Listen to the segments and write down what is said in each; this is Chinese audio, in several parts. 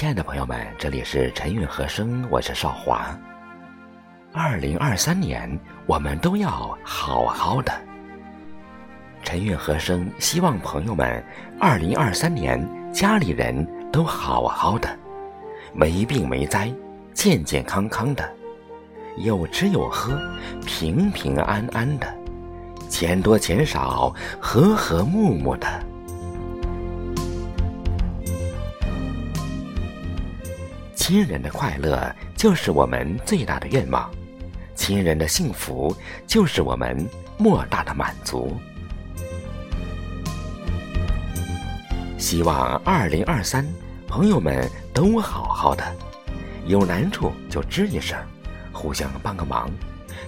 亲爱的朋友们，这里是陈韵和声，我是少华。二零二三年，我们都要好好的。陈韵和声希望朋友们二零二三年家里人都好好的，没病没灾，健健康康的，有吃有喝，平平安安的，钱多钱少，和和睦睦的。亲人的快乐就是我们最大的愿望，亲人的幸福就是我们莫大的满足。希望二零二三朋友们都好好的，有难处就吱一声，互相帮个忙；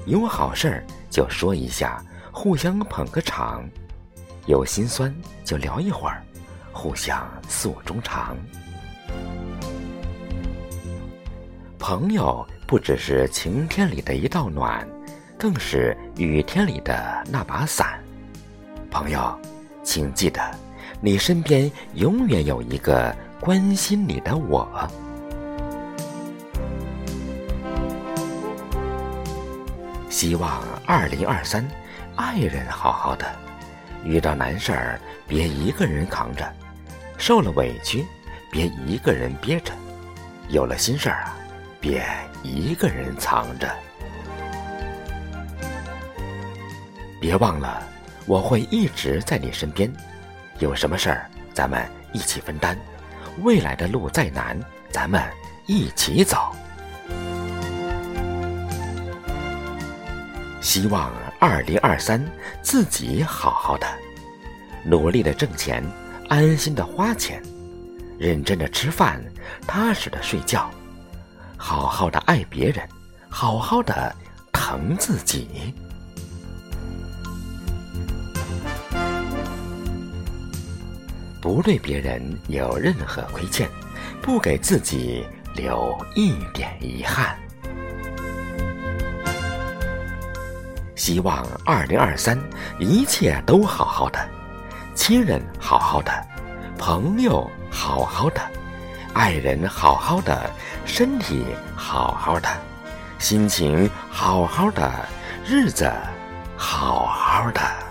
有好事儿就说一下，互相捧个场；有心酸就聊一会儿，互相诉衷肠。朋友不只是晴天里的一道暖，更是雨天里的那把伞。朋友，请记得，你身边永远有一个关心你的我。希望二零二三，爱人好好的，遇到难事儿别一个人扛着，受了委屈别一个人憋着，有了心事儿啊。别一个人藏着，别忘了，我会一直在你身边。有什么事儿，咱们一起分担。未来的路再难，咱们一起走。希望二零二三自己好好的，努力的挣钱，安心的花钱，认真的吃饭，踏实的睡觉。好好的爱别人，好好的疼自己，不对别人有任何亏欠，不给自己留一点遗憾。希望二零二三一切都好好的，亲人好好的，朋友好好的。爱人好好的，身体好好的，心情好好的，日子好好的。